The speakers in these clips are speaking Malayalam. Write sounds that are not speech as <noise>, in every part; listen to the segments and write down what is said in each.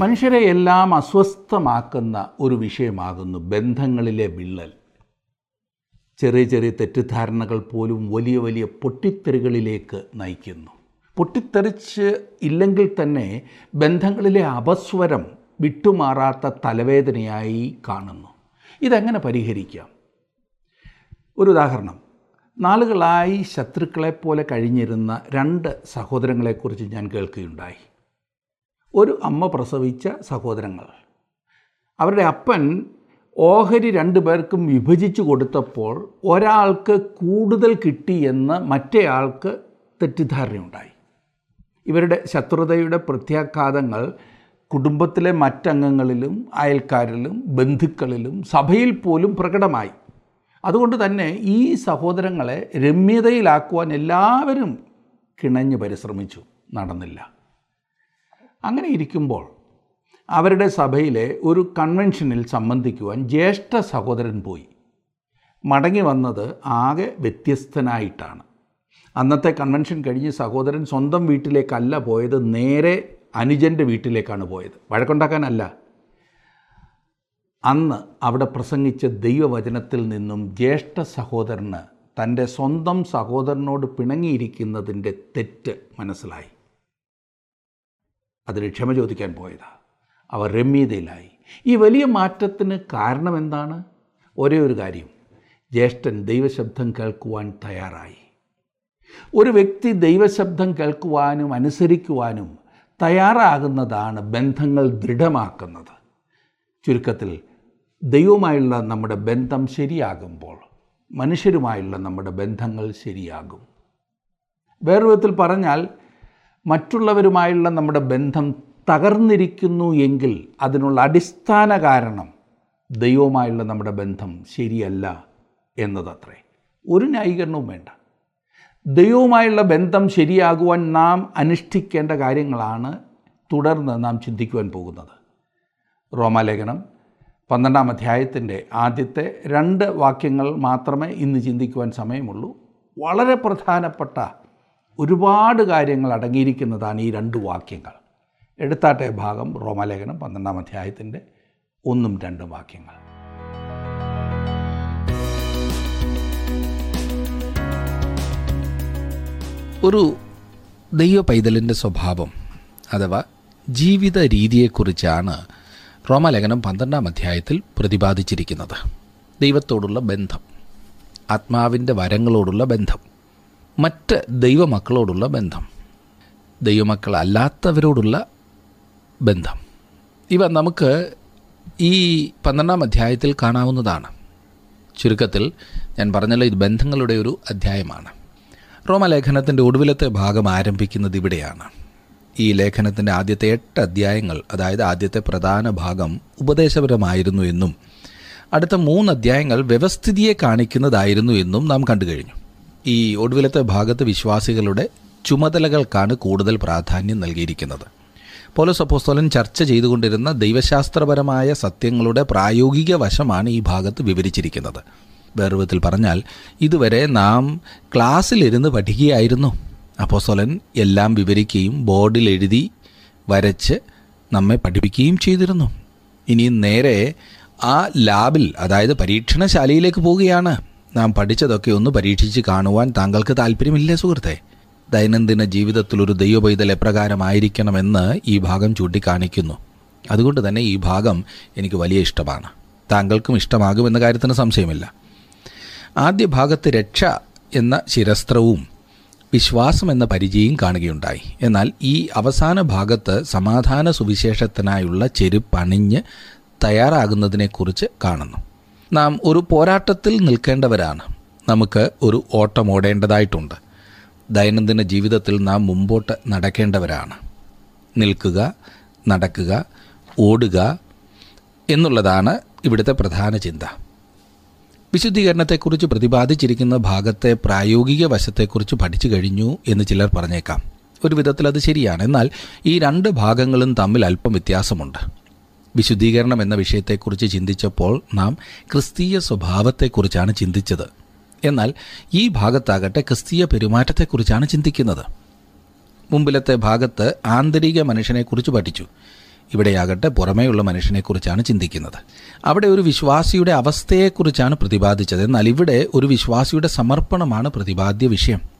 മനുഷ്യരെ എല്ലാം അസ്വസ്ഥമാക്കുന്ന ഒരു വിഷയമാകുന്നു ബന്ധങ്ങളിലെ വിള്ളൽ. ചെറിയ ചെറിയ തെറ്റിദ്ധാരണകൾ പോലും വലിയ വലിയ പൊട്ടിത്തെറികളിലേക്ക് നയിക്കുന്നു. പൊട്ടിത്തെറിച്ച് ഇല്ലെങ്കിൽ തന്നെ ബന്ധങ്ങളിലെ അപസ്വരം വിട്ടുമാറാത്ത തലവേദനയായി കാണുന്നു. ഇതെങ്ങനെ പരിഹരിക്കാം? ഒരു ഉദാഹരണം. നാളുകളായി ശത്രുക്കളെപ്പോലെ കഴിഞ്ഞിരുന്ന രണ്ട് സഹോദരങ്ങളെക്കുറിച്ച് ഞാൻ കേൾക്കുകയുണ്ടായി. ഒരു അമ്മ പ്രസവിച്ച സഹോദരങ്ങൾ. അവരുടെ അപ്പൻ ഓഹരി രണ്ടു പേർക്കും വിഭജിച്ചു കൊടുത്തപ്പോൾ ഒരാൾക്ക് കൂടുതൽ കിട്ടിയെന്ന് മറ്റേയാൾക്ക് തെറ്റിദ്ധാരണയുണ്ടായി. ഇവരുടെ ശത്രുതയുടെ പ്രത്യാഘാതങ്ങൾ കുടുംബത്തിലെ മറ്റംഗങ്ങളിലും അയൽക്കാരിലും ബന്ധുക്കളിലും സഭയിൽ പോലും പ്രകടമായി. അതുകൊണ്ട് തന്നെ ഈ സഹോദരങ്ങളെ രമ്യതയിലാക്കുവാൻ എല്ലാവരും കിണഞ്ഞ് പരിശ്രമിച്ചു. നടന്നില്ല. അങ്ങനെ ഇരിക്കുമ്പോൾ അവരുടെ സഭയിലെ ഒരു കൺവെൻഷനിൽ സംബന്ധിക്കുവാൻ ജ്യേഷ്ഠ സഹോദരൻ പോയി. മടങ്ങി വന്നത് ആകെ വ്യത്യസ്തനായിട്ടാണ്. അന്നത്തെ കൺവെൻഷൻ കഴിഞ്ഞ് സഹോദരൻ സ്വന്തം വീട്ടിലേക്കല്ല പോയത് നേരെ അനുജന്റെ വീട്ടിലേക്കാണ് പോയത്. വഴക്കുണ്ടാക്കാനല്ല. അന്ന് അവിടെ പ്രസംഗിച്ച ദൈവവചനത്തിൽ നിന്നും ജ്യേഷ്ഠ സഹോദരന് തന്റെ സ്വന്തം സഹോദരനോട് പിണങ്ങിയിരിക്കുന്നതിന്റെ തെറ്റ് മനസ്സിലായി. അതിന് ക്ഷമ ചോദിക്കാൻ പോയതാ. അവർ രമ്യതയിലായി. ഈ വലിയ മാറ്റത്തിന് കാരണം എന്താണ്? ഒരേ ഒരു കാര്യം. ജ്യേഷ്ഠൻ ദൈവശബ്ദം കേൾക്കുവാൻ തയ്യാറായി. ഒരു വ്യക്തി ദൈവശബ്ദം കേൾക്കുവാനും അനുസരിക്കുവാനും തയ്യാറാകുന്നതാണ് ബന്ധങ്ങൾ ദൃഢമാക്കുന്നത്. ചുരുക്കത്തിൽ ദൈവവുമായുള്ള നമ്മുടെ ബന്ധം ശരിയാകുമ്പോൾ മനുഷ്യരുമായുള്ള നമ്മുടെ ബന്ധങ്ങൾ ശരിയാകും. വേറൊരു വിധത്തിൽ പറഞ്ഞാൽ മറ്റുള്ളവരുമായുള്ള നമ്മുടെ ബന്ധം തകർന്നിരിക്കുന്നു എങ്കിൽ അതിനുള്ള അടിസ്ഥാന കാരണം ദൈവവുമായുള്ള നമ്മുടെ ബന്ധം ശരിയല്ല എന്നതത്രേ. ഒരു ന്യായീകരണവും വേണ്ട. ദൈവവുമായുള്ള ബന്ധം ശരിയാകുവാൻ നാം അനുഷ്ഠിക്കേണ്ട കാര്യങ്ങളാണ് തുടർന്ന് നാം ചിന്തിക്കുവാൻ പോകുന്നത്. റോമാലേഖനം പന്ത്രണ്ടാം അധ്യായത്തിന്റെ ആദ്യത്തെ രണ്ട് വാക്യങ്ങൾ മാത്രമേ ഇന്ന് ചിന്തിക്കുവാൻ സമയമുള്ളൂ. വളരെ പ്രധാനപ്പെട്ട ഒരുപാട് കാര്യങ്ങൾ അടങ്ങിയിരിക്കുന്നതാണ് ഈ രണ്ട് വാക്യങ്ങൾ. എടുത്താട്ടെ ഭാഗം റോമാലേഖനം പന്ത്രണ്ടാം അധ്യായത്തിന്റെ ഒന്നും രണ്ടും വാക്യങ്ങൾ. ഒരു ദൈവ പൈതലിന്റെ സ്വഭാവം അഥവാ ജീവിത രീതിയെക്കുറിച്ചാണ് റോമാലേഖനം പന്ത്രണ്ടാം അധ്യായത്തിൽ പ്രതിപാദിച്ചിരിക്കുന്നത്. ദൈവത്തോടുള്ള ബന്ധം ആത്മാവിന്റെ വരങ്ങളോടുള്ള ബന്ധം. മറ്റ് ദൈവമക്കളോടുള്ള ബന്ധം. ദൈവമക്കളല്ലാത്തവരോടുള്ള ബന്ധം. ഇവ നമുക്ക് ഈ പന്ത്രണ്ടാം അധ്യായത്തിൽ കാണാവുന്നതാണ്. ചുരുക്കത്തിൽ ഞാൻ പറഞ്ഞല്ലോ ഇത് ബന്ധങ്ങളുടെ ഒരു അധ്യായമാണ്. റോമലേഖനത്തിന്റെ ഒടുവിലത്തെ ഭാഗം ആരംഭിക്കുന്നത് ഇവിടെയാണ്. ഈ ലേഖനത്തിന്റെ ആദ്യത്തെ എട്ട് അധ്യായങ്ങൾ അതായത് ആദ്യത്തെ പ്രധാന ഭാഗം ഉപദേശപരമായിരുന്നു എന്നും അടുത്ത മൂന്ന് അധ്യായങ്ങൾ വ്യവസ്ഥിതിയെ കാണിക്കുന്നതായിരുന്നു എന്നും നാം കണ്ടു കഴിഞ്ഞു ഈ ഒടുവിലത്തെ ഭാഗത്ത് വിശ്വാസികളുടെ ചുമതലകൾക്കാണ് കൂടുതൽ പ്രാധാന്യം നൽകിയിരിക്കുന്നത്. പോലീസ് അപ്പോസ്തോലൻ ചർച്ച ചെയ്തുകൊണ്ടിരുന്ന ദൈവശാസ്ത്രപരമായ സത്യങ്ങളുടെ പ്രായോഗിക വശമാണ് ഈ ഭാഗത്ത് വിവരിച്ചിരിക്കുന്നത്. വേറെ വിധത്തിൽ പറഞ്ഞാൽ ഇതുവരെ നാം ക്ലാസ്സിലിരുന്ന് പഠിക്കുകയായിരുന്നു. അപ്പോസ്തോലൻ എല്ലാം വിവരിക്കുകയും ബോർഡിൽ എഴുതി വരച്ച് നമ്മെ പഠിപ്പിക്കുകയും ചെയ്തിരുന്നു. ഇനി നേരെ ആ ലാബിൽ അതായത് പരീക്ഷണശാലയിലേക്ക് പോവുകയാണ്. നാം പഠിച്ചതൊക്കെ ഒന്ന് പരീക്ഷിച്ച് കാണുവാൻ താങ്കൾക്ക് താല്പര്യമില്ലേ സുഹൃത്തെ? ദൈനംദിന ജീവിതത്തിൽ ഒരു ദൈവപൈതൽ എപ്രകാരമായിരിക്കണമെന്ന് ഈ ഭാഗം ചൂണ്ടിക്കാണിക്കുന്നു. അതുകൊണ്ട് തന്നെ ഈ ഭാഗം എനിക്ക് വലിയ ഇഷ്ടമാണ്. താങ്കൾക്കും ഇഷ്ടമാകുമെന്ന കാര്യത്തിന് സംശയമില്ല. ആദ്യ ഭാഗത്ത് രക്ഷ എന്ന ശിരസ്ത്രവും വിശ്വാസം എന്ന പരിചയം കാണുകയുണ്ടായി. എന്നാൽ ഈ അവസാന ഭാഗത്ത് സമാധാന സുവിശേഷത്തിനായുള്ള ചെരുപ്പണിഞ്ഞ് തയ്യാറാകുന്നതിനെക്കുറിച്ച് കാണുന്നു. നാം ഒരു പോരാട്ടത്തിൽ നിൽക്കേണ്ടവരാണ്. നമുക്ക് ഒരു ഓട്ടം ഓടേണ്ടതായിട്ടുണ്ട്. ദൈനംദിന ജീവിതത്തിൽ നാം മുമ്പോട്ട് നടക്കേണ്ടവരാണ്. നിൽക്കുക നടക്കുക ഓടുക എന്നുള്ളതാണ് ഇവിടുത്തെ പ്രധാന ചിന്ത. വിശുദ്ധീകരണത്തെക്കുറിച്ച് പ്രതിപാദിച്ചിരിക്കുന്ന ഭാഗത്തെ പ്രായോഗിക വശത്തെക്കുറിച്ച് പഠിച്ചു കഴിഞ്ഞു എന്ന് ചിലർ പറഞ്ഞേക്കാം. ഒരു വിധത്തിൽ അത് ശരിയാണ്. എന്നാൽ ഈ രണ്ട് ഭാഗങ്ങളും തമ്മിൽ അല്പം വ്യത്യാസമുണ്ട്. വിശുദ്ധീകരണം എന്ന വിഷയത്തെക്കുറിച്ച് ചിന്തിച്ചപ്പോൾ നാം ക്രിസ്തീയ സ്വഭാവത്തെക്കുറിച്ചാണ് ചിന്തിച്ചത്. എന്നാൽ ഈ ഭാഗത്താകട്ടെ ക്രിസ്തീയ പെരുമാറ്റത്തെക്കുറിച്ചാണ് ചിന്തിക്കുന്നത്. മുമ്പിലത്തെ ഭാഗത്ത് ആന്തരിക മനുഷ്യനെക്കുറിച്ച് പഠിച്ചു. ഇവിടെയാകട്ടെ പുറമേയുള്ള മനുഷ്യനെക്കുറിച്ചാണ് ചിന്തിക്കുന്നത്. അവിടെ ഒരു വിശ്വാസിയുടെ അവസ്ഥയെക്കുറിച്ചാണ് പ്രതിപാദിച്ചത്. എന്നാൽ ഇവിടെ ഒരു വിശ്വാസിയുടെ സമർപ്പണമാണ് പ്രതിപാദ്യ വിഷയം.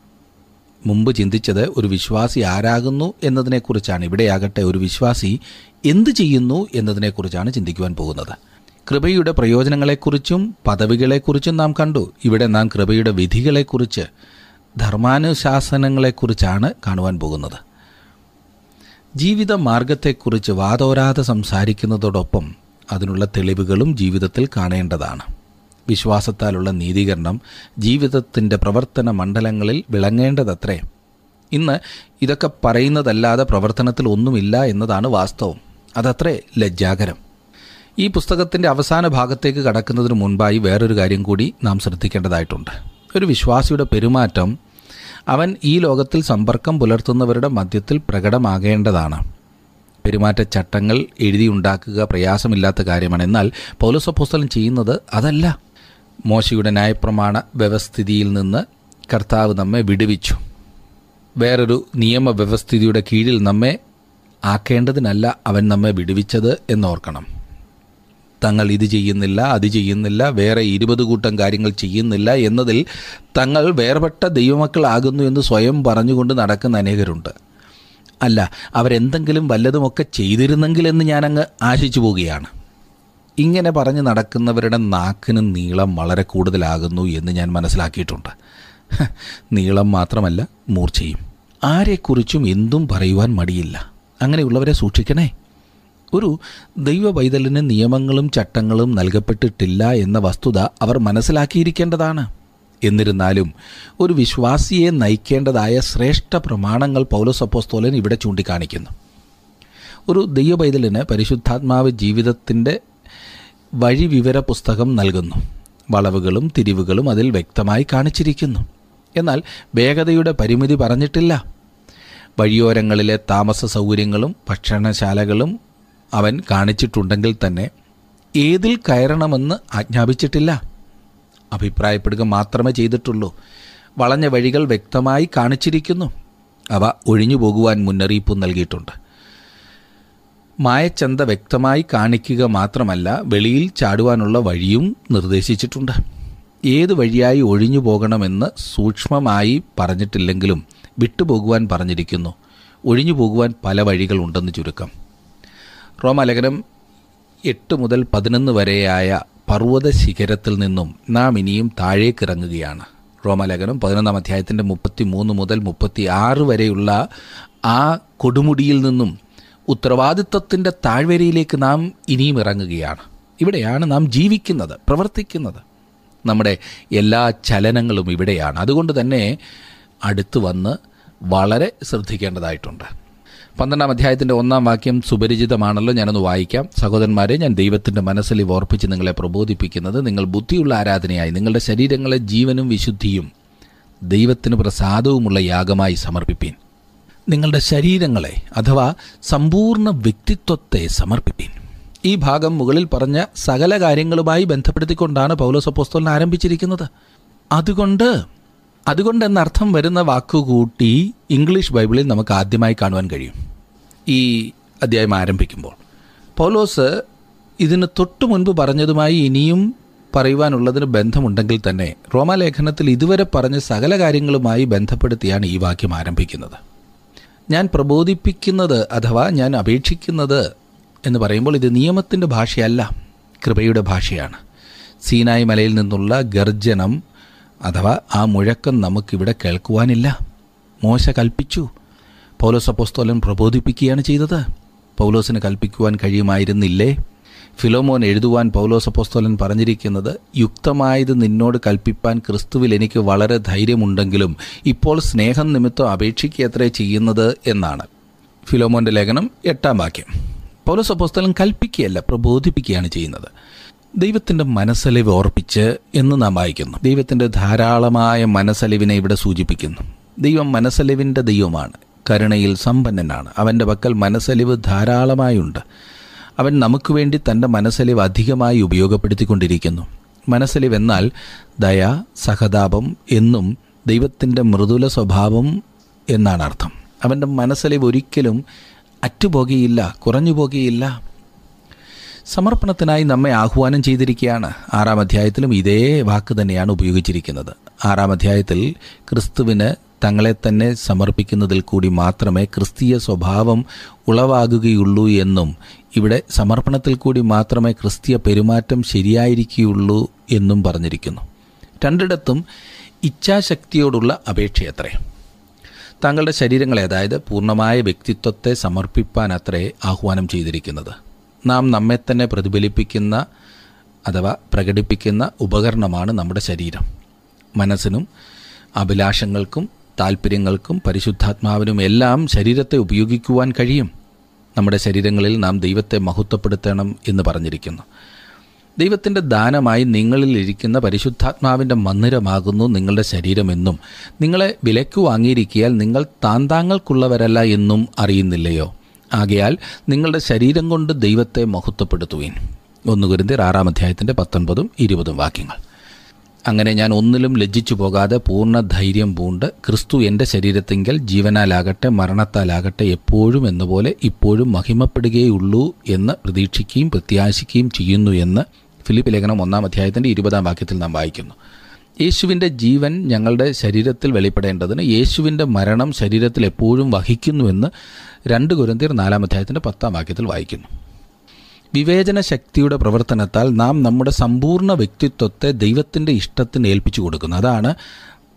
മുമ്പ് ചിന്തിച്ചത് ഒരു വിശ്വാസി ആരാകുന്നു എന്നതിനെക്കുറിച്ചാണ്. ഇവിടെയാകട്ടെ ഒരു വിശ്വാസി എന്ത് ചെയ്യുന്നു എന്നതിനെക്കുറിച്ചാണ് ചിന്തിക്കുവാൻ പോകുന്നത്. കൃപയുടെ പ്രയോജനങ്ങളെക്കുറിച്ചും പദവികളെക്കുറിച്ചും നാം കണ്ടു. ഇവിടെ നാം കൃപയുടെ വിധികളെക്കുറിച്ച് ധർമാനുശാസനങ്ങളെക്കുറിച്ചാണ് കാണുവാൻ പോകുന്നത്. ജീവിത മാർഗത്തെക്കുറിച്ച് വാതോരാതെ സംസാരിക്കുന്നതോടൊപ്പം അതിനുള്ള തെളിവുകളും ജീവിതത്തിൽ കാണേണ്ടതാണ്. വിശ്വാസത്താലുള്ള നീതീകരണം ജീവിതത്തിന്റെ പ്രവർത്തന മണ്ഡലങ്ങളിൽ വിളങ്ങേണ്ടതത്രേ. ഇന്ന് ഇതൊക്കെ പറയുന്നതല്ലാതെ പ്രവർത്തനത്തിൽ ഒന്നുമില്ല എന്നതാണ് വാസ്തവം. അതത്രേ ലജ്ജാകരം. ഈ പുസ്തകത്തിന്റെ അവസാന ഭാഗത്തേക്ക് കടക്കുന്നതിന് മുൻപായി വേറൊരു കാര്യം കൂടി നാം ശ്രദ്ധിക്കേണ്ടതായിട്ടുണ്ട്. ഒരു വിശ്വാസിയുടെ പെരുമാറ്റം അവൻ ഈ ലോകത്തിൽ സമ്പർക്കം പുലർത്തുന്നവരുടെ മധ്യത്തിൽ പ്രകടമാകേണ്ടതാണ്. പെരുമാറ്റച്ചട്ടങ്ങൾ എഴുതിയുണ്ടാക്കുക പ്രയാസമില്ലാത്ത കാര്യമാണ്. എന്നാൽ പൗലോസപ്പോസ്തലൻ ചെയ്യുന്നത് അതല്ല. മോശയുടെ ന്യായപ്രമാണ വ്യവസ്ഥിതിയിൽ നിന്ന് കർത്താവ് നമ്മെ വിടുവിച്ചു. വേറൊരു നിയമവ്യവസ്ഥിതിയുടെ കീഴിൽ നമ്മെ ആക്കേണ്ടതിനല്ല അവൻ നമ്മെ വിടുവിച്ചത് എന്നോർക്കണം. തങ്ങൾ ഇത് ചെയ്യുന്നില്ല അത് ചെയ്യുന്നില്ല വേറെ ഇരുപത് കൂട്ടം കാര്യങ്ങൾ ചെയ്യുന്നില്ല എന്നതിൽ തങ്ങൾ വേർപെട്ട ദൈവമക്കളാകുന്നു എന്ന് സ്വയം പറഞ്ഞുകൊണ്ട് നടക്കുന്ന അനേകരുണ്ട്. അല്ല അവരെന്തെങ്കിലും വല്ലതുമൊക്കെ ചെയ്തിരുന്നെങ്കിൽ എന്ന് ഞാനങ്ങ് ആശിച്ചു പോവുകയാണ്. ഇങ്ങനെ പറഞ്ഞ് നടക്കുന്നവരുടെ നാക്കിന് നീളം വളരെ കൂടുതലാകുന്നു എന്ന് ഞാൻ മനസ്സിലാക്കിയിട്ടുണ്ട്. നീളം മാത്രമല്ല മൂർച്ചയും. ആരെക്കുറിച്ചും എന്തും പറയുവാൻ മടിയില്ല. അങ്ങനെയുള്ളവരെ സൂക്ഷിക്കണേ. ഒരു ദൈവ നിയമങ്ങളും ചട്ടങ്ങളും നൽകപ്പെട്ടിട്ടില്ല എന്ന വസ്തുത അവർ മനസ്സിലാക്കിയിരിക്കേണ്ടതാണ്. എന്നിരുന്നാലും ഒരു വിശ്വാസിയെ നയിക്കേണ്ടതായ ശ്രേഷ്ഠ പ്രമാണങ്ങൾ പൗലോസ് അപ്പോസ്തോലൻ ഇവിടെ ചൂണ്ടിക്കാണിക്കുന്നു. ഒരു ദൈവ പൈതലിന് പരിശുദ്ധാത്മാവ് ജീവിതത്തിന്റെ വഴിവിവര പുസ്തകം നൽകുന്നു. വളവുകളും തിരിവുകളും അതിൽ വ്യക്തമായി കാണിച്ചിരിക്കുന്നു. എന്നാൽ വേഗതയുടെ പരിമിതി പറഞ്ഞിട്ടില്ല. വഴിയോരങ്ങളിലെ താമസ സൗകര്യങ്ങളും ഭക്ഷണശാലകളും അവൻ കാണിച്ചിട്ടുണ്ടെങ്കിൽ തന്നെ ഏതിൽ കയറണമെന്ന് ആജ്ഞാപിച്ചിട്ടില്ല. അഭിപ്രായപ്പെടുക മാത്രമേ ചെയ്തിട്ടുള്ളൂ. വളഞ്ഞ വഴികൾ വ്യക്തമായി കാണിച്ചിരിക്കുന്നു. അവ ഒഴിഞ്ഞു പോകുവാൻ മുന്നറിയിപ്പ് നൽകിയിട്ടുണ്ട്. മായച്ചന്ത വ്യക്തമായി കാണിക്കുക മാത്രമല്ല വെളിയിൽ ചാടുവാനുള്ള വഴിയും നിർദ്ദേശിച്ചിട്ടുണ്ട്. ഏത് വഴിയായി ഒഴിഞ്ഞു പോകണമെന്ന് സൂക്ഷ്മമായി പറഞ്ഞിട്ടില്ലെങ്കിലും വിട്ടുപോകുവാൻ പറഞ്ഞിരിക്കുന്നു. ഒഴിഞ്ഞു പോകുവാൻ പല വഴികളുണ്ടെന്ന് ചുരുക്കം. റോമാലേഖനം എട്ട് മുതൽ പതിനൊന്ന് വരെയായ പർവത ശിഖരത്തിൽ നിന്നും നാം ഇനിയും താഴേക്കിറങ്ങുകയാണ് റോമാലേഖനം പതിനൊന്നാം അധ്യായത്തിന്റെ മുപ്പത്തി മൂന്ന് മുതൽ മുപ്പത്തി ആറ് വരെയുള്ള ആ കൊടുമുടിയിൽ നിന്നും ഉത്തരവാദിത്വത്തിന്റെ താഴ്വരയിലേക്ക് നാം ഇനിയും ഇറങ്ങുകയാണ്. ഇവിടെയാണ് നാം ജീവിക്കുന്നത് പ്രവർത്തിക്കുന്നത്. നമ്മുടെ എല്ലാ ചലനങ്ങളും ഇവിടെയാണ്. അതുകൊണ്ട് തന്നെ അടുത്ത് വന്ന് വളരെ ശ്രദ്ധിക്കേണ്ടതായിട്ടുണ്ട്. പന്ത്രണ്ടാം അധ്യായത്തിന്റെ ഒന്നാം വാക്യം സുപരിചിതമാണല്ലോ ഞാനൊന്ന് വായിക്കാം. സഹോദരന്മാരെ ഞാൻ ദൈവത്തിന്റെ മനസ്സിൽ ഓർപ്പിച്ച് നിങ്ങളെ പ്രബോധിപ്പിക്കുന്നത് നിങ്ങൾ ബുദ്ധിയുള്ള ആരാധനയായി നിങ്ങളുടെ ശരീരങ്ങളെ ജീവനും വിശുദ്ധിയും ദൈവത്തിന് പ്രസാദവുമുള്ള യാഗമായി സമർപ്പിപ്പീൻ. നിങ്ങളുടെ ശരീരങ്ങളെ അഥവാ സമ്പൂർണ വ്യക്തിത്വത്തെ സമർപ്പിപ്പീൻ. ഈ ഭാഗം മുകളിൽ പറഞ്ഞ സകല കാര്യങ്ങളുമായി ബന്ധപ്പെടുത്തിക്കൊണ്ടാണ് പൗലോസപ്പോസ്തോലൻ ആരംഭിച്ചിരിക്കുന്നത്. അതുകൊണ്ട് അതുകൊണ്ട് എന്നർത്ഥം വരുന്ന വാക്കുകൂട്ടി ഇംഗ്ലീഷ് ബൈബിളിൽ നമുക്ക് ആദ്യമായി കാണുവാൻ കഴിയും. ഈ അധ്യായം ആരംഭിക്കുമ്പോൾ. പൗലോസ് ഇതിന് തൊട്ടു മുൻപ് പറഞ്ഞതുമായി ഇനിയും പറയുവാനുള്ളതിന് ബന്ധമുണ്ടെങ്കിൽ തന്നെ റോമാലേഖനത്തിൽ ഇതുവരെ പറഞ്ഞ സകല കാര്യങ്ങളുമായി ബന്ധപ്പെടുത്തിയാണ് ഈ വാക്യം ആരംഭിക്കുന്നത്. ഞാൻ പ്രബോധിപ്പിക്കുന്നത് അഥവാ ഞാൻ അപേക്ഷിക്കുന്നത് എന്ന് പറയുമ്പോൾ ഇത് നിയമത്തിന്റെ ഭാഷയല്ല കൃപയുടെ ഭാഷയാണ്. സീനായ് മലയിൽ നിന്നുള്ള ഗർജനം അഥവാ ആ മുഴക്കം നമുക്കിവിടെ കേൾക്കുവാനില്ല. മോശ കൽപ്പിച്ചു. പൗലോസ് അപ്പോസ്തോലൻ പ്രബോധിപ്പിക്കുകയാണ് ചെയ്തത്. പൗലോസിന് കൽപ്പിക്കുവാൻ കഴിയുമായിരുന്നില്ലേ? ഫിലോമോൻ എഴുതുവാൻ പൗലോസപ്പോസ്തോലൻ പറഞ്ഞിരിക്കുന്നത് യുക്തമായത് നിന്നോട് കൽപ്പിപ്പാൻ ക്രിസ്തുവിൽ എനിക്ക് വളരെ ധൈര്യമുണ്ടെങ്കിലും ഇപ്പോൾ സ്നേഹം നിമിത്തം അപേക്ഷിക്കത്രേ ചെയ്യുന്നത്? എന്നാണ് ഫിലോമോന്റെ ലേഖനം എട്ടാം വാക്യം. പൗലോസപ്പോസ്തോലൻ കൽപ്പിക്കുകയല്ല പ്രബോധിപ്പിക്കുകയാണ് ചെയ്യുന്നത്. ദൈവത്തിന്റെ മനസ്സലിവ് ഓർപ്പിച്ച് എന്ന് നാം വായിക്കുന്നു. ദൈവത്തിന്റെ ധാരാളമായ മനസ്സലിവിനെ ഇവിടെ സൂചിപ്പിക്കുന്നു. ദൈവം മനസ്സലിവിന്റെ ദൈവമാണ്. കരുണയിൽ സമ്പന്നനാണ്. അവന്റെ പക്കൽ മനസ്സലിവ് ധാരാളമായുണ്ട്. അവൻ നമുക്ക് വേണ്ടി തന്റെ മനസ്സലിവ് അധികമായി ഉപയോഗപ്പെടുത്തിക്കൊണ്ടിരിക്കുന്നു. മനസ്സലിവ് എന്നാൽ ദയ സഹതാപം എന്നും ദൈവത്തിന്റെ മൃദുല സ്വഭാവം എന്നാണ് അർത്ഥം. അവന്റെ മനസ്സലിവ് ഒരിക്കലും അറ്റുപോകുകയില്ല കുറഞ്ഞു പോകുകയില്ല സമർപ്പണത്തിനായി നമ്മെ ആഹ്വാനം ചെയ്തിരിക്കുകയാണ് ആറാം അധ്യായത്തിലും ഇതേ വാക്ക് തന്നെയാണ് ഉപയോഗിച്ചിരിക്കുന്നത്. ആറാം അധ്യായത്തിൽ ക്രിസ്തുവിന് തങ്ങളെ തന്നെ സമർപ്പിക്കുന്നതിൽ കൂടി മാത്രമേ ക്രിസ്തീയ സ്വഭാവം ഉളവാകുകയുള്ളൂ എന്നും ഇവിടെ സമർപ്പണത്തിൽ കൂടി മാത്രമേ ക്രിസ്തീയ പെരുമാറ്റം ശരിയായിരിക്കുകയുള്ളൂ എന്നും പറഞ്ഞിരിക്കുന്നു. രണ്ടിടത്തും ഇച്ഛാശക്തിയോടുള്ള അപേക്ഷയത്രേ താങ്കളുടെ ശരീരങ്ങളെ അതായത് പൂർണമായ വ്യക്തിത്വത്തെ സമർപ്പിപ്പാൻ അത്രേ ആഹ്വാനം ചെയ്തിരിക്കുന്നത്. നാം നമ്മെ തന്നെ പ്രതിഫലിപ്പിക്കുന്ന അഥവാ പ്രകടിപ്പിക്കുന്ന ഉപകരണമാണ് നമ്മുടെ ശരീരം. മനസ്സിനും അഭിലാഷങ്ങൾക്കും താല്പര്യങ്ങൾക്കും പരിശുദ്ധാത്മാവിനും എല്ലാം ശരീരത്തെ ഉപയോഗിക്കുവാൻ കഴിയും. നമ്മുടെ ശരീരങ്ങളിൽ നാം ദൈവത്തെ മഹത്വപ്പെടുത്തണം എന്ന് പറഞ്ഞിരിക്കുന്നു. ദൈവത്തിന്റെ ദാനമായി നിങ്ങളിൽ ഇരിക്കുന്ന പരിശുദ്ധാത്മാവിന്റെ മന്ദിരമാകുന്നു നിങ്ങളുടെ ശരീരമെന്നും നിങ്ങളെ വിലയ്ക്ക് വാങ്ങിയിരിക്കിയാൽ നിങ്ങൾ താന്താങ്ങൾക്കുള്ളവരല്ല എന്നും അറിയുന്നില്ലയോ? ആകയാൽ നിങ്ങളുടെ ശരീരം കൊണ്ട് ദൈവത്തെ മഹത്വപ്പെടുത്തുവീൻ. ഒന്ന് ആറാം അധ്യായത്തിന്റെ പത്തൊൻപതും ഇരുപതും വാക്യങ്ങൾ. അങ്ങനെ ഞാൻ ഒന്നിലും ലജ്ജിച്ചു പോകാതെ പൂർണ ധൈര്യം പൂണ്ട് ക്രിസ്തു എന്റെ ശരീരത്തെങ്കിൽ ജീവനാലാകട്ടെ മരണത്താലാകട്ടെ എപ്പോഴും എന്നപോലെ ഇപ്പോഴും മഹിമപ്പെടുകയുള്ളൂ എന്ന് പ്രതീക്ഷിക്കുകയും പ്രത്യാശിക്കുകയും ചെയ്യുന്നു എന്ന് ഫിലിപ്പ് ലേഖനം ഒന്നാം അധ്യായത്തിന്റെ ഇരുപതാം വാക്യത്തിൽ നാം വായിക്കുന്നു. യേശുവിന്റെ ജീവൻ ഞങ്ങളുടെ ശരീരത്തിൽ വെളിപ്പെടേണ്ടതിന് യേശുവിന്റെ മരണം ശരീരത്തിൽ എപ്പോഴും വഹിക്കുന്നുവെന്ന് രണ്ട് കുരന്തിർ നാലാം അധ്യായത്തിന്റെ പത്താം വാക്യത്തിൽ വായിക്കുന്നു. വിവേചന ശക്തിയുടെ പ്രവർത്തനത്താൽ നാം നമ്മുടെ സമ്പൂർണ വ്യക്തിത്വത്തെ ദൈവത്തിന്റെ ഇഷ്ടത്തിന് ഏൽപ്പിച്ചു കൊടുക്കുന്നു. അതാണ്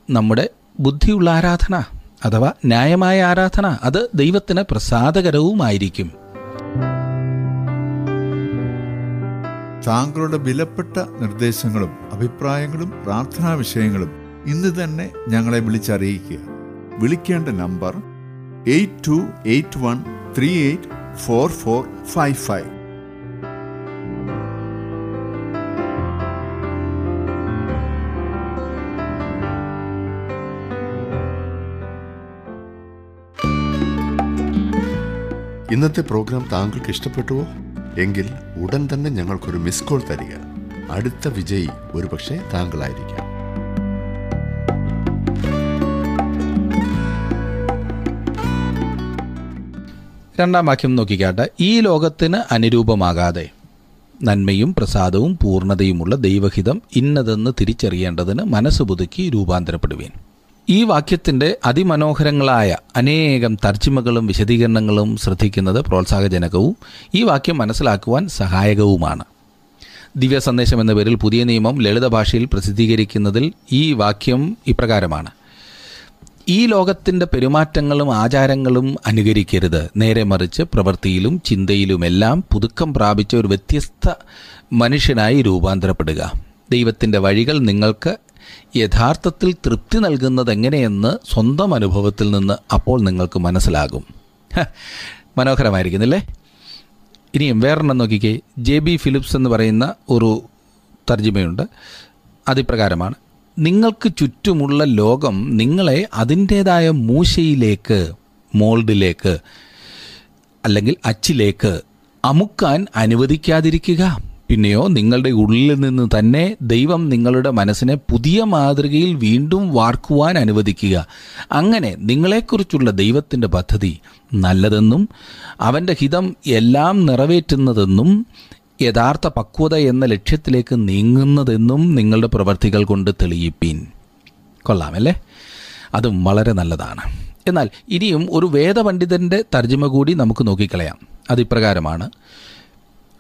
നമ്മുടെ ബുദ്ധിയുള്ള ആരാധന അഥവാ ന്യായമായ ആരാധന. അത് ദൈവത്തിന് പ്രസാദകരവുമായിരിക്കും. താങ്കളുടെ വിലപ്പെട്ട നിർദ്ദേശങ്ങളും അഭിപ്രായങ്ങളും പ്രാർത്ഥനാ വിഷയങ്ങളും ഇന്ന് തന്നെ ഞങ്ങളെ വിളിച്ചറിയിക്കുക. വിളിക്കേണ്ട number eight two eight one three eight four four five five. ഇന്നത്തെ പ്രോഗ്രാം താങ്കൾക്ക് ഇഷ്ടപ്പെട്ടുവോ? എങ്കിൽ ഉടൻ തന്നെ ഞങ്ങൾക്കൊരു മിസ് കോൾ തരിക. അടുത്ത വിജയി ഒരുപക്ഷെ താങ്കളായിരിക്കാം. രണ്ടാം വാക്യം നോക്കിക്കാട്ടെ. ഈ ലോകത്തിന് അനുരൂപമാകാതെ നന്മയും പ്രസാദവും പൂർണതയുമുള്ള ദൈവഹിതം ഇന്നതെന്ന് തിരിച്ചറിയേണ്ടതിന് മനസ്സ് പുതുക്കി രൂപാന്തരപ്പെടുവീൻ. ഈ വാക്യത്തിന്റെ അതിമനോഹരങ്ങളായ അനേകം തർജിമകളും വിശദീകരണങ്ങളും ശ്രദ്ധിക്കുന്നത് പ്രോത്സാഹജനകവും ഈ വാക്യം മനസ്സിലാക്കുവാൻ സഹായകവുമാണ്. ദിവ്യ സന്ദേശം എന്ന പേരിൽ പുതിയ നിയമം ലളിത ഭാഷയിൽ പ്രസിദ്ധീകരിക്കുന്നതിൽ ഈ വാക്യം ഇപ്രകാരമാണ്. ഈ ലോകത്തിന്റെ പെരുമാറ്റങ്ങളും ആചാരങ്ങളും അനുകരിക്കരുത്. നേരെ മറിച്ച് പ്രവൃത്തിയിലും ചിന്തയിലുമെല്ലാം പുതുക്കം പ്രാപിച്ച ഒരു വ്യത്യസ്ത മനുഷ്യനായി രൂപാന്തരപ്പെടുക. ദൈവത്തിന്റെ വഴികൾ നിങ്ങൾക്ക് യഥാർത്ഥത്തിൽ തൃപ്തി നൽകുന്നത് എങ്ങനെയെന്ന് സ്വന്തം അനുഭവത്തിൽ നിന്ന് അപ്പോൾ നിങ്ങൾക്ക് മനസ്സിലാകും. മനോഹരമായിരിക്കുന്നില്ലേ? ഇനിയും വേറെണ്ണം നോക്കിക്കേ. ജെ ബി ഫിലിപ്സ് എന്ന് പറയുന്ന ഒരു തർജിമയുണ്ട്. അതിപ്രകാരമാണ്. നിങ്ങൾക്ക് ചുറ്റുമുള്ള ലോകം നിങ്ങളെ അതിന്റേതായ മൂശയിലേക്ക് മോൾഡിലേക്ക് അല്ലെങ്കിൽ അച്ചിലേക്ക് അമുക്കാൻ അനുവദിക്കാതിരിക്കുക. പിന്നെയോ നിങ്ങളുടെ ഉള്ളിൽ നിന്ന് തന്നെ ദൈവം നിങ്ങളുടെ മനസ്സിനെ പുതിയ മാതൃകയിൽ വീണ്ടും വാർക്കുവാൻ അനുവദിക്കുക. അങ്ങനെ നിങ്ങളെക്കുറിച്ചുള്ള ദൈവത്തിന്റെ പദ്ധതി നല്ലതെന്നും അവന്റെ ഹിതം എല്ലാം നിറവേറ്റുന്നതെന്നും യഥാർത്ഥ പക്വത എന്ന ലക്ഷ്യത്തിലേക്ക് നീങ്ങുന്നതെന്നും നിങ്ങളുടെ പ്രവർത്തികൾ കൊണ്ട് തെളിയിപ്പീൻ. കൊള്ളാമല്ലേ? അതും വളരെ നല്ലതാണ്. എന്നാൽ ഇനിയും ഒരു വേദപണ്ഡിതന്റെ തർജിമ കൂടി നമുക്ക് നോക്കിക്കളയാം. അതിപ്രകാരമാണ്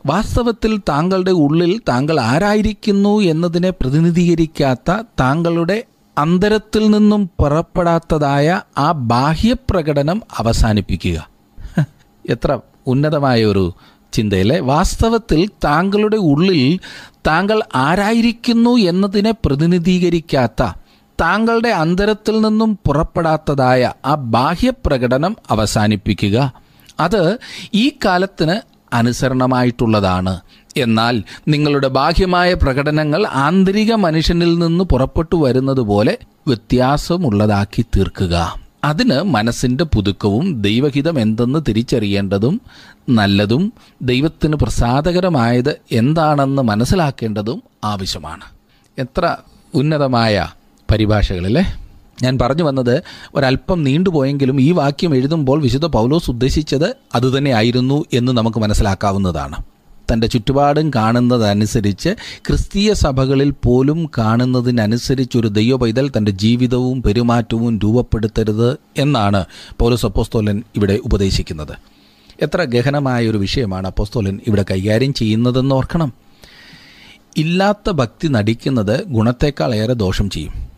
വാസ്തവത്തിൽ താങ്കളുടെ ഉള്ളിൽ താങ്കൾ ആരായിരിക്കുന്നു എന്നതിനെ പ്രതിനിധീകരിക്കാത്ത താങ്കളുടെ അന്തരത്തിൽ നിന്നും പുറപ്പെടാത്തതായ ആ ബാഹ്യപ്രകടനം അവസാനിപ്പിക്കുക. <laughs> എത്ര ഉന്നതമായ ഒരു ചിന്തയല്ലേ? വാസ്തവത്തിൽ താങ്കളുടെ ഉള്ളിൽ താങ്കൾ ആരായിരിക്കുന്നു എന്നതിനെ പ്രതിനിധീകരിക്കാത്ത താങ്കളുടെ അന്തരത്തിൽ നിന്നും പുറപ്പെടാത്തതായ ആ ബാഹ്യപ്രകടനം അവസാനിപ്പിക്കുക. അത് ഈ കാലത്തിന് അനുസരണമായിട്ടുള്ളതാണ്. എന്നാൽ നിങ്ങളുടെ ബാഹ്യമായ പ്രകടനങ്ങൾ ആന്തരിക മനുഷ്യനിൽ നിന്ന് പുറപ്പെട്ടു വരുന്നത് പോലെ വ്യത്യാസമുള്ളതാക്കി തീർക്കുക. അതിന് മനസ്സിന്റെ പുതുക്കവും ദൈവഹിതം എന്തെന്ന് തിരിച്ചറിയേണ്ടതും നല്ലതും ദൈവത്തിന് പ്രസാദകരമായത് എന്താണെന്ന് മനസ്സിലാക്കേണ്ടതും ആവശ്യമാണ്. എത്ര ഉന്നതമായ പരിഭാഷകളിലെ ഞാൻ പറഞ്ഞു വന്നത് ഒരല്പം നീണ്ടുപോയെങ്കിലും ഈ വാക്യം എഴുതുമ്പോൾ വിശുദ്ധ പൗലോസ് ഉദ്ദേശിച്ചത് അതുതന്നെയായിരുന്നു എന്ന് നമുക്ക് മനസ്സിലാക്കാവുന്നതാണ്. തന്റെ ചുറ്റുപാടും കാണുന്നതനുസരിച്ച് ക്രിസ്തീയ സഭകളിൽ പോലും കാണുന്നതിനനുസരിച്ച് ഒരു ദൈവ പൈതൽ തന്റെ ജീവിതവും പെരുമാറ്റവും രൂപപ്പെടുത്തരുത് എന്നാണ് പൗലോസ് അപ്പോസ്തോലൻ ഇവിടെ ഉപദേശിക്കുന്നത്. എത്ര ഗഹനമായ ഒരു വിഷയമാണ് അപ്പോസ്തോലൻ ഇവിടെ കൈകാര്യം ചെയ്യുന്നതെന്ന് ഓർക്കണം. ഇല്ലാത്ത ഭക്തി നടിക്കുന്നത് ഗുണത്തേക്കാൾ ഏറെ ദോഷം ചെയ്യും.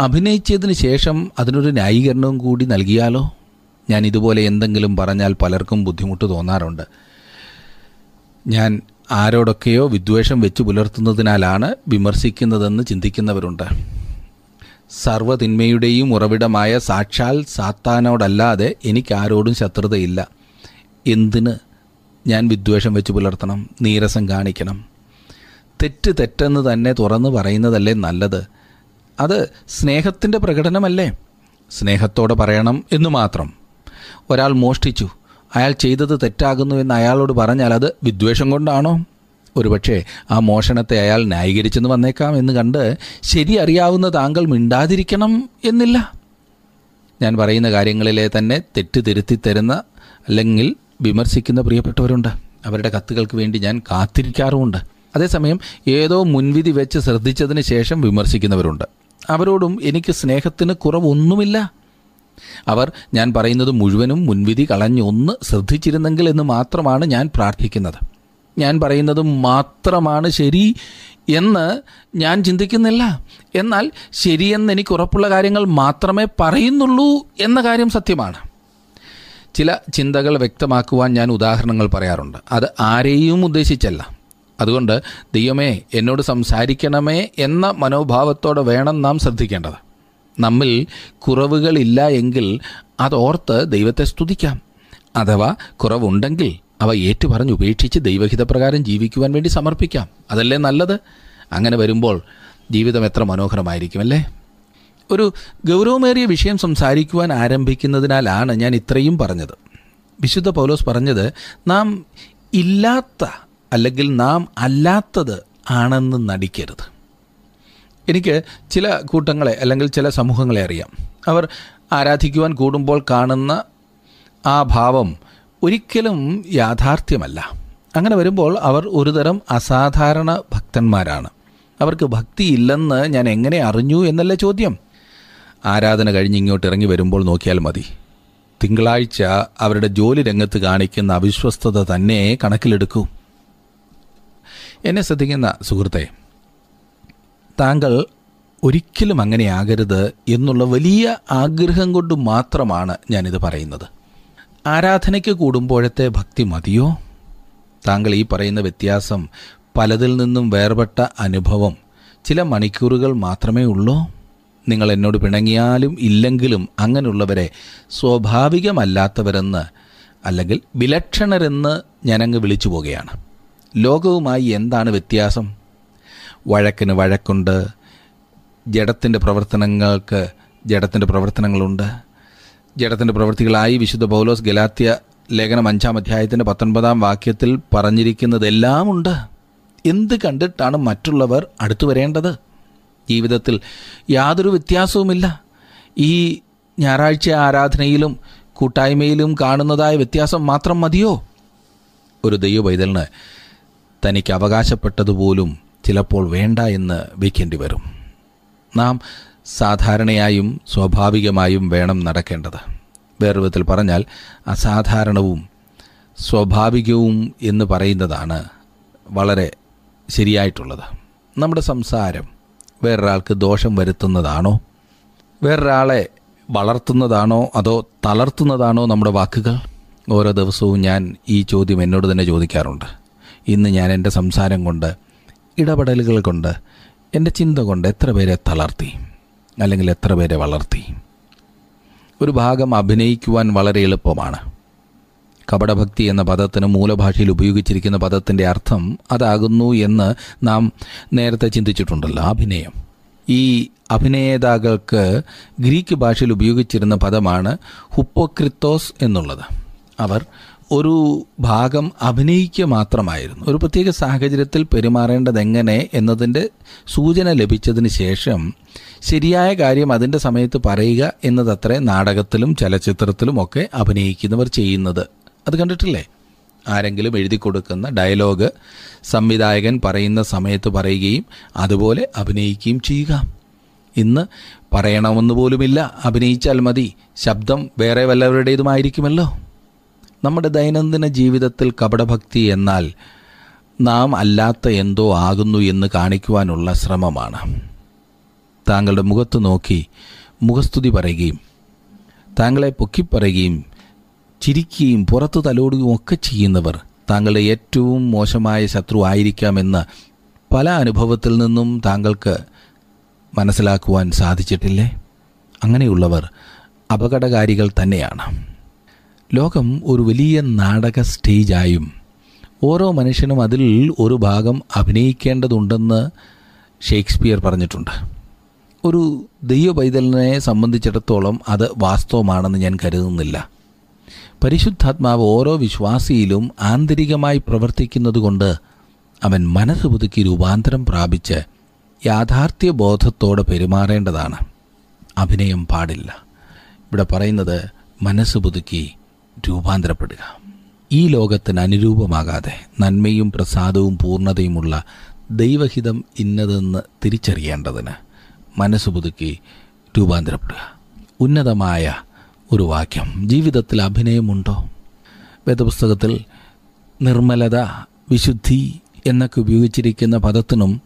അഭിനയിച്ചതിന് ശേഷം അതിനൊരു ന്യായീകരണവും കൂടി നൽകിയാലോ? ഞാൻ ഇതുപോലെ എന്തെങ്കിലും പറഞ്ഞാൽ പലർക്കും ബുദ്ധിമുട്ട് തോന്നാറുണ്ട്. ഞാൻ ആരോടൊക്കെയോ വിദ്വേഷം വെച്ച് പുലർത്തുന്നതിനാലാണ് വിമർശിക്കുന്നതെന്ന് ചിന്തിക്കുന്നവരുണ്ട്. സർവതിന്മയുടെയും ഉറവിടമായ സാക്ഷാൽ സാത്താനോടല്ലാതെ എനിക്കാരോടും ശത്രുതയില്ല. എന്തിന് ഞാൻ വിദ്വേഷം വെച്ച് പുലർത്തണം നീരസം കാണിക്കണം? തെറ്റ് തെറ്റെന്ന് തന്നെ തുറന്നു പറയുന്നതല്ലേ നല്ലത്. അത് സ്നേഹത്തിന്റെ പ്രകടനമല്ലേ? സ്നേഹത്തോടെ പറയണം എന്ന് മാത്രം. ഒരാൾ മോഷ്ടിച്ചു. അയാൾ ചെയ്തത് തെറ്റാകുന്നു എന്ന് അയാളോട് പറഞ്ഞാൽ അത് വിദ്വേഷം കൊണ്ടാണോ? ഒരുപക്ഷെ ആ മോഷണത്തെ അയാൾ ന്യായീകരിച്ചെന്ന് വന്നേക്കാം എന്ന് കണ്ട് ശരി അറിയാവുന്ന താങ്കൾ മിണ്ടാതിരിക്കണം എന്നില്ല. ഞാൻ പറയുന്ന കാര്യങ്ങളിലെ തന്നെ തെറ്റ് തിരുത്തി തരുന്ന അല്ലെങ്കിൽ വിമർശിക്കുന്ന പ്രിയപ്പെട്ടവരുണ്ട്. അവരുടെ കത്തുകൾക്ക് വേണ്ടി ഞാൻ കാത്തിരിക്കാറുമുണ്ട്. അതേസമയം ഏതോ മുൻവിധി വെച്ച് ശ്രദ്ധിച്ചതിന് ശേഷം വിമർശിക്കുന്നവരുണ്ട്. അവരോടും എനിക്ക് സ്നേഹത്തിന് കുറവൊന്നുമില്ല. അവർ ഞാൻ പറയുന്നത് മുഴുവനും മുൻവിധി കളഞ്ഞ് ഒന്ന് ശ്രദ്ധിച്ചിരുന്നെങ്കിൽ എന്ന് മാത്രമാണ് ഞാൻ പ്രാർത്ഥിക്കുന്നത്. ഞാൻ പറയുന്നത് മാത്രമാണ് ശരി എന്ന് ഞാൻ ചിന്തിക്കുന്നില്ല. എന്നാൽ ശരിയെന്ന് എനിക്ക് ഉറപ്പുള്ള കാര്യങ്ങൾ മാത്രമേ പറയുന്നുള്ളൂ എന്ന കാര്യം സത്യമാണ്. ചില ചിന്തകൾ വ്യക്തമാക്കുവാൻ ഞാൻ ഉദാഹരണങ്ങൾ പറയാറുണ്ട്. അത് ആരെയും ഉദ്ദേശിച്ചല്ല. അതുകൊണ്ട് ദൈവമേ എന്നോട് സംസാരിക്കണമേ എന്ന മനോഭാവത്തോടെ വേണം നാം ശ്രദ്ധിക്കേണ്ടത്. നമ്മിൽ കുറവുകളില്ല എങ്കിൽ അതോർത്ത് ദൈവത്തെ സ്തുതിക്കാം. അഥവാ കുറവുണ്ടെങ്കിൽ അവ ഏറ്റുപറഞ്ഞ് ഉപേക്ഷിച്ച് ദൈവഹിതപ്രകാരം ജീവിക്കുവാൻ വേണ്ടി സമർപ്പിക്കാം. അതല്ലേ നല്ലത്? അങ്ങനെ വരുമ്പോൾ ജീവിതം എത്ര മനോഹരമായിരിക്കും അല്ലേ? ഒരു ഗൗരവമേറിയ വിഷയം സംസാരിക്കുവാൻ ആരംഭിക്കുന്നതിനാലാണ് ഞാൻ ഇത്രയും പറഞ്ഞത്. വിശുദ്ധ പൗലോസ് പറഞ്ഞത് നാം ഇല്ലാത്ത അല്ലെങ്കിൽ നാം അല്ലാത്തത് ആണെന്ന് നടിക്കരുത്. എനിക്ക് ചില കൂട്ടങ്ങളെ അല്ലെങ്കിൽ ചില സമൂഹങ്ങളെ അറിയാം. അവർ ആരാധിക്കുവാൻ കൂടുമ്പോൾ കാണുന്ന ആ ഭാവം ഒരിക്കലും യാഥാർത്ഥ്യമല്ല. അങ്ങനെ വരുമ്പോൾ അവർ ഒരുതരം അസാധാരണ ഭക്തന്മാരാണ്. അവർക്ക് ഭക്തിയില്ലെന്ന് ഞാൻ എങ്ങനെ അറിഞ്ഞു എന്നല്ല ചോദ്യം. ആരാധന കഴിഞ്ഞ് ഇങ്ങോട്ട് ഇറങ്ങി വരുമ്പോൾ നോക്കിയാൽ മതി. തിങ്കളാഴ്ച അവരുടെ ജോലി രംഗത്ത് കാണിക്കുന്ന അവിശ്വസ്തത തന്നെ കണക്കിലെടുക്കൂ. എന്നെ ശ്രദ്ധിക്കുന്ന സുഹൃത്തെ താങ്കൾ ഒരിക്കലും അങ്ങനെയാകരുത് എന്നുള്ള വലിയ ആഗ്രഹം കൊണ്ട് മാത്രമാണ് ഞാനിത് പറയുന്നത്. ആരാധനയ്ക്ക് കൂടുമ്പോഴത്തെ ഭക്തി മതിയോ? താങ്കൾ ഈ പറയുന്ന വ്യത്യാസം പലതിൽ നിന്നും വേർപെട്ട അനുഭവം ചില മണിക്കൂറുകൾ മാത്രമേ ഉള്ളൂ. നിങ്ങൾ എന്നോട് പിണങ്ങിയാലും ഇല്ലെങ്കിലും അങ്ങനെയുള്ളവരെ സ്വാഭാവികമല്ലാത്തവരെന്ന് അല്ലെങ്കിൽ വിലക്ഷണരെന്ന് ഞാനങ്ങ് വിളിച്ചു പോകുകയാണ് ലോകവുമായി എന്താണ് വ്യത്യാസം? വഴക്കിന് വഴക്കുണ്ട്. ജഡത്തിന്റെ പ്രവർത്തനങ്ങൾക്ക് ജഡത്തിന്റെ പ്രവർത്തനങ്ങളുണ്ട്. ജഡത്തിന്റെ പ്രവൃത്തികളായി വിശുദ്ധ പൗലോസ് ഗലാത്യ ലേഖനം അഞ്ചാം അധ്യായത്തിന്റെ പത്തൊൻപതാം വാക്യത്തിൽ പറഞ്ഞിരിക്കുന്നതെല്ലാം ഉണ്ട്. എന്ത് കണ്ടിട്ടാണ് മറ്റുള്ളവർ അടുത്തു വരേണ്ടത്? ജീവിതത്തിൽ യാതൊരു വ്യത്യാസവുമില്ല. ഈ ഞായറാഴ്ച ആരാധനയിലും കൂട്ടായ്മയിലും കാണുന്നതായ വ്യത്യാസം മാത്രം മതിയോ? ഒരു ദൈവ പൈതലിന് തനിക്ക് അവകാശപ്പെട്ടതുപോലും ചിലപ്പോൾ വേണ്ട എന്ന് വയ്ക്കേണ്ടി വരും. നാം സാധാരണയായും സ്വാഭാവികമായും വേണം നടക്കേണ്ടത്. വേറൊരു വിധത്തിൽ പറഞ്ഞാൽ അസാധാരണവും സ്വാഭാവികവും എന്ന് പറയുന്നതാണ് വളരെ ശരിയായിട്ടുള്ളത്. നമ്മുടെ സംസാരം വേറൊരാൾക്ക് ദോഷം വരുത്തുന്നതാണോ? വേറൊരാളെ വളർത്തുന്നതാണോ അതോ തളർത്തുന്നതാണോ നമ്മുടെ വാക്കുകൾ? ഓരോ ദിവസവും ഞാൻ ഈ ചോദ്യം എന്നോട് തന്നെ ചോദിക്കാറുണ്ട്. ഇന്ന് ഞാൻ എന്റെ സംസാരം കൊണ്ട് ഇടപെടലുകൾ കൊണ്ട് എന്റെ ചിന്ത കൊണ്ട് എത്ര പേരെ തളർത്തി അല്ലെങ്കിൽ എത്ര പേരെ വളർത്തി. ഒരു ഭാഗം അഭിനയിക്കുവാൻ വളരെ എളുപ്പമാണ്. കപടഭക്തി എന്ന പദത്തിന് മൂലഭാഷയിൽ ഉപയോഗിച്ചിരിക്കുന്ന പദത്തിന്റെ അർത്ഥം അതാകുന്നു എന്ന് നാം നേരത്തെ ചിന്തിച്ചിട്ടുണ്ടല്ലോ അഭിനയം. ഈ അഭിനേതാക്കൾക്ക് ഗ്രീക്ക് ഭാഷയിൽ ഉപയോഗിച്ചിരുന്ന പദമാണ് ഹുപ്പോക്രിത്തോസ് എന്നുള്ളത്. അവർ ഒരു ഭാഗം അഭിനയിക്കുക മാത്രമായിരുന്നു. ഒരു പ്രത്യേക സാഹചര്യത്തിൽ പെരുമാറേണ്ടത് എങ്ങനെ എന്നതിന്റെ സൂചന ലഭിച്ചതിന് ശേഷം ശരിയായ കാര്യം അതിന്റെ സമയത്ത് പറയുക എന്നതത്രേ നാടകത്തിലും ചലച്ചിത്രത്തിലും ഒക്കെ അഭിനയിക്കുന്നവർ ചെയ്യുന്നത്. അത് കണ്ടിട്ടില്ലേ? ആരെങ്കിലും എഴുതി കൊടുക്കുന്ന ഡയലോഗ് സംവിധായകൻ പറയുന്ന സമയത്ത് പറയുകയും അതുപോലെ അഭിനയിക്കുകയും ചെയ്യുക. ഇന്ന് പറയണമെന്ന് പോലുമില്ല. അഭിനയിച്ചാൽ മതി. ശബ്ദം വേറെ വല്ലവരുടേതുമായിരിക്കുമല്ലോ. നമ്മുടെ ദൈനംദിന ജീവിതത്തിൽ കപടഭക്തി എന്നാൽ നാം അല്ലാത്ത എന്തോ ആകുന്നു എന്ന് കാണിക്കുവാനുള്ള ശ്രമമാണ്. താങ്കളുടെ മുഖത്ത് നോക്കി മുഖസ്തുതി പറയുകയും താങ്കളെ പൊക്കിപ്പറയുകയും ചിരിക്കുകയും പുറത്ത് തലോടുകയും ഒക്കെ ചെയ്യുന്നവർ താങ്കളുടെ ഏറ്റവും മോശമായ ശത്രു ആയിരിക്കാമെന്ന് പല അനുഭവത്തിൽ നിന്നും താങ്കൾക്ക് മനസ്സിലാക്കുവാൻ സാധിച്ചിട്ടില്ലേ? അങ്ങനെയുള്ളവർ അപകടകാരികൾ തന്നെയാണ്. ലോകം ഒരു വലിയ നാടക സ്റ്റേജായും ഓരോ മനുഷ്യനും അതിൽ ഒരു ഭാഗം അഭിനയിക്കേണ്ടതുണ്ടെന്ന് ഷേക്സ്പിയർ പറഞ്ഞിട്ടുണ്ട്. ഒരു ദൈവപൈതലിനെ സംബന്ധിച്ചിടത്തോളം അത് വാസ്തവമാണെന്ന് ഞാൻ കരുതുന്നില്ല. പരിശുദ്ധാത്മാവ് ഓരോ വിശ്വാസിയിലും ആന്തരികമായി പ്രവർത്തിക്കുന്നതുകൊണ്ട് അവൻ മനസ്സ് പുതുക്കി രൂപാന്തരം പ്രാപിച്ച് യാഥാർത്ഥ്യ ബോധത്തോടെ പെരുമാറേണ്ടതാണ്. അഭിനയം പാടില്ല. ഇവിടെ പറയുന്നത് മനസ്സ് പുതുക്കി രൂപാന്തരപ്പെടുക. ഈ ലോകത്തിന് അനുരൂപമാകാതെ നന്മയും പ്രസാദവും പൂർണതയുമുള്ള ദൈവഹിതം ഇന്നതെന്ന് തിരിച്ചറിയേണ്ടതിന് മനസ്സ് പുതുക്കി രൂപാന്തരപ്പെടുക. ഉന്നതമായ ഒരു വാക്യം. ജീവിതത്തിൽ അഭിനയമുണ്ടോ? വേദപുസ്തകത്തിൽ നിർമ്മലത വിശുദ്ധി എന്നൊക്കെ ഉപയോഗിച്ചിരിക്കുന്ന പദത്തിനും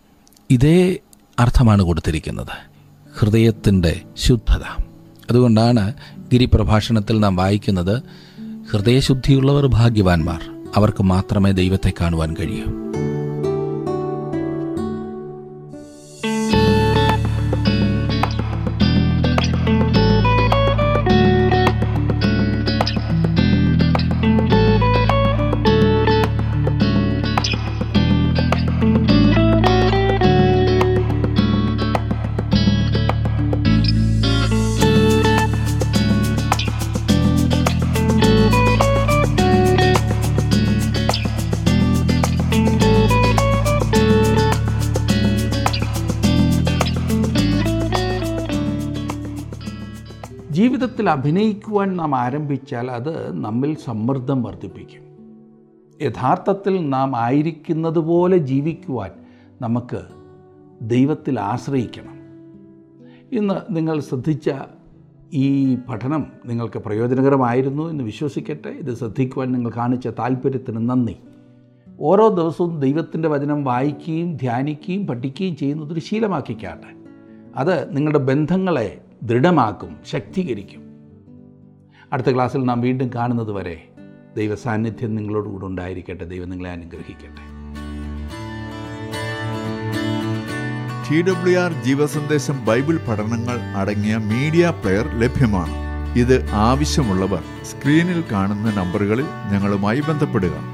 ഇതേ അർത്ഥമാണ് കൊടുത്തിരിക്കുന്നത്. ഹൃദയത്തിന്റെ ശുദ്ധത. അതുകൊണ്ടാണ് ഗിരിപ്രഭാഷണത്തിൽ നാം വായിക്കുന്നത് ഹൃദയശുദ്ധിയുള്ളവർ ഭാഗ്യവാന്മാർ. അവർക്ക് മാത്രമേ ദൈവത്തെ കാണുവാൻ കഴിയൂ. ജീവിതത്തിൽ അഭിനയിക്കുവാൻ നാം ആരംഭിച്ചാൽ അത് നമ്മിൽ സമ്മർദ്ദം വർദ്ധിപ്പിക്കും. യഥാർത്ഥത്തിൽ നാം ആയിരിക്കുന്നത് പോലെ ജീവിക്കുവാൻ നമുക്ക് ദൈവത്തിൽ ആശ്രയിക്കണം. ഇന്ന് നിങ്ങൾ ശ്രദ്ധിച്ച ഈ പഠനം നിങ്ങൾക്ക് പ്രയോജനകരമായിരുന്നു എന്ന് വിശ്വസിക്കട്ടെ. ഇത് ശ്രദ്ധിക്കുവാൻ നിങ്ങൾ കാണിച്ച താല്പര്യത്തിന് നന്ദി. ഓരോ ദിവസവും ദൈവത്തിന്റെ വചനം വായിക്കുകയും ധ്യാനിക്കുകയും പഠിക്കുകയും ചെയ്യുന്നത് ഒരു ശീലമാക്കിക്കാട്ടെ അത് നിങ്ങളുടെ ബന്ധങ്ങളെ ദൃഢമാക്കും ശക്തീകരിക്കും. അടുത്ത ക്ലാസ്സിൽ നാം വീണ്ടും കാണുന്നത് വരെ ദൈവ സാന്നിധ്യം നിങ്ങളോടുകൂടെ ഉണ്ടായിരിക്കട്ടെ ദൈവം നിങ്ങളെ അനുഗ്രഹിക്കട്ടെ. ടി ഡബ്ല്യു ആർ ജീവസന്ദേശം ബൈബിൾ പഠനങ്ങൾ അടങ്ങിയ മീഡിയ പ്ലെയർ ലഭ്യമാണ്. ഇത് ആവശ്യമുള്ളവർ സ്ക്രീനിൽ കാണുന്ന നമ്പറുകളിൽ ഞങ്ങളുമായി ബന്ധപ്പെടുക.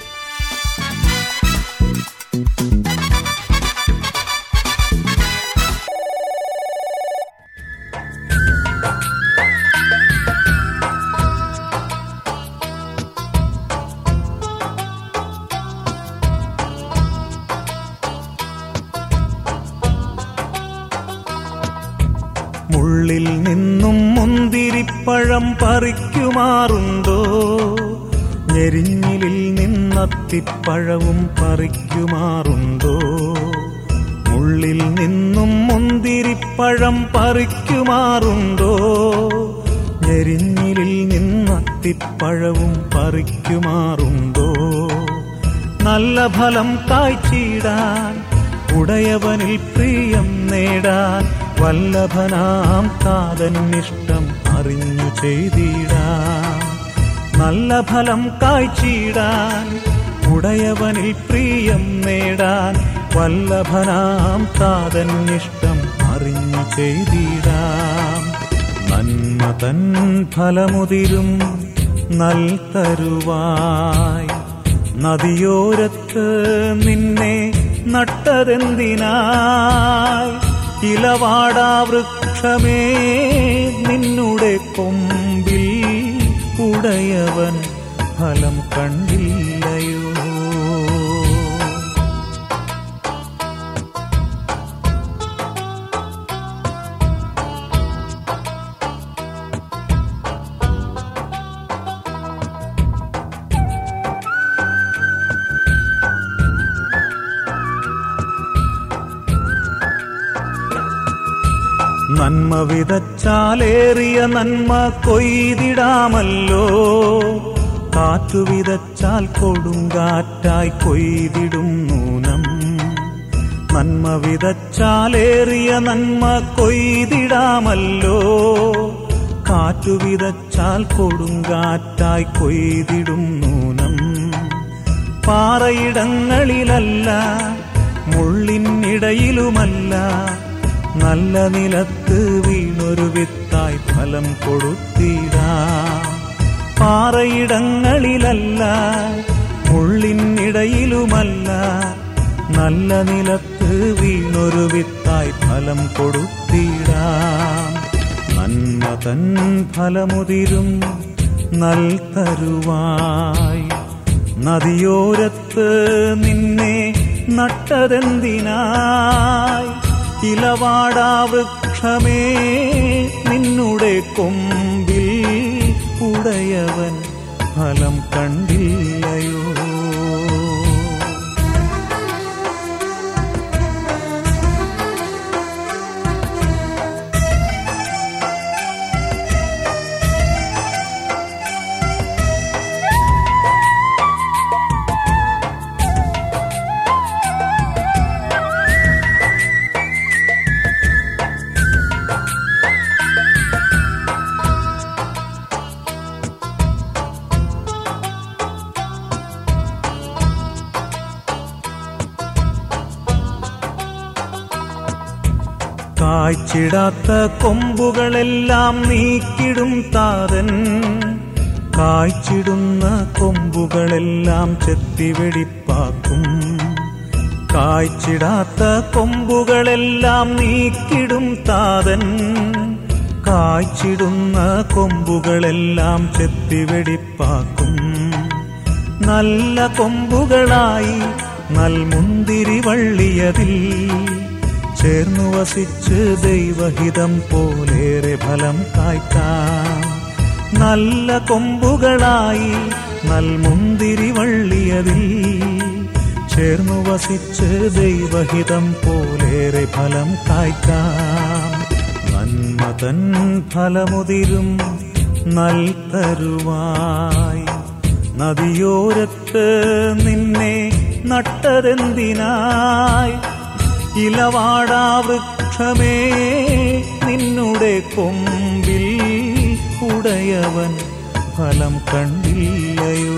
നിന്നത്തിപ്പഴവും പറിക്കുമാറുണ്ടോ? ഉള്ളിൽ നിന്നും മുന്തിരിപ്പഴം പറിക്കുമാറുണ്ടോ? ഞെരിഞ്ഞിലിൽ നിന്നത്തിപ്പഴവും പറിക്കുമാറുണ്ടോ? നല്ല ഫലം കാഴ്ചയിടാൻ ഉടയവനിൽ പ്രിയം നേടാൻ വല്ലഭനാം താതന്നിഷ്ടം അറിഞ്ഞു ചെയ്തിടാൻ നല്ല ഫലം കായ്ച്ചിടാൻ ഉടയവനിൽ പ്രിയം നേടാൻ വല്ലഭനാം താതന്നിഷ്ടം അറിഞ്ഞു ചെയ്തിടാം. നന്മ തൻ ഫലമുതിരും നൽതരുവായി നദിയോരത്ത് നിന്നെ നട്ടതെന്തിനായി? ഇലവാടാ വൃക്ഷമേ നിന്നുടെ കൊമ്പിൽ ഉടയവൻ ഫലം കണ്ടില്ലയോ വിതച്ചാലേറിയ നന്മ കൊയ്തിടാമല്ലോ. കാറ്റു വിതച്ചാൽ കൊടുങ്കാറ്റായി കൊയ്തിടും നൂനം നന്മ വിതച്ചാലേറിയ നന്മ കൊയ്തിടാമല്ലോ. കാറ്റു വിതച്ചാൽ കൊടുങ്കാറ്റായി കൊയ്തിടും നൂനം പാറയിടങ്ങളിലല്ല മുള്ളിനിടയിലുമല്ല നല്ല നിലത്ത് വീണൊരു വിത്തായി ഫലം കൊടുത്തിടാം. പാറയിടങ്ങളിലല്ല മുള്ളിനിടയിലുമല്ല നല്ല നിലത്ത് വീണൊരു വിത്തായി ഫലം കൊടുത്തിടാം. നന്മ തൻ ഫലമുതിരും നൽതരുവായി നദിയോരത്ത് നിന്നെ നട്ടതെന്തിനായി? ഇലവാടാ വൃക്ഷമേ നിന്നുടെ കൊമ്പിൽ ഉടയവൻ ഫലം കണ്ടില്ലയോ? കായ്ച്ചിടാത്ത കൊമ്പുകളെല്ലാം നീക്കിടും താതൻ കായ്ച്ചിടുന്ന കൊമ്പുകളെല്ലാം ചെത്തിവെടിപ്പാക്കും. കായ്ച്ചിടാത്ത കൊമ്പുകളെല്ലാം നീക്കിടും താതൻ കായ്ച്ചിടുന്ന കൊമ്പുകളെല്ലാം ചെത്തിവെടിപ്പാക്കും. നല്ല കൊമ്പുകളായി നൽമുന്തിരി വള്ളിയതിൽ ചേർന്നു വസിച്ച് ദൈവഹിതം പോലേറെ ഫലം കായ്ക്കാം നല്ല കൊമ്പുകളായി നൽമുന്തിരി വള്ളിയതിൽ ചേർന്നു വസിച്ച് ദൈവഹിതം പോലേറെ ഫലം കായ്ക്കാം നന്മതൻ ഫലമുതിരും നൽതരുവായി നദിയോരത്ത് നിന്നെ നട്ടതെന്തിനായി? ഇലവാടാ വൃക്ഷമേ നിന്നുടെ കൊമ്പിൽ ഉടയവൻ ഫലം കണ്ടില്ലയോ?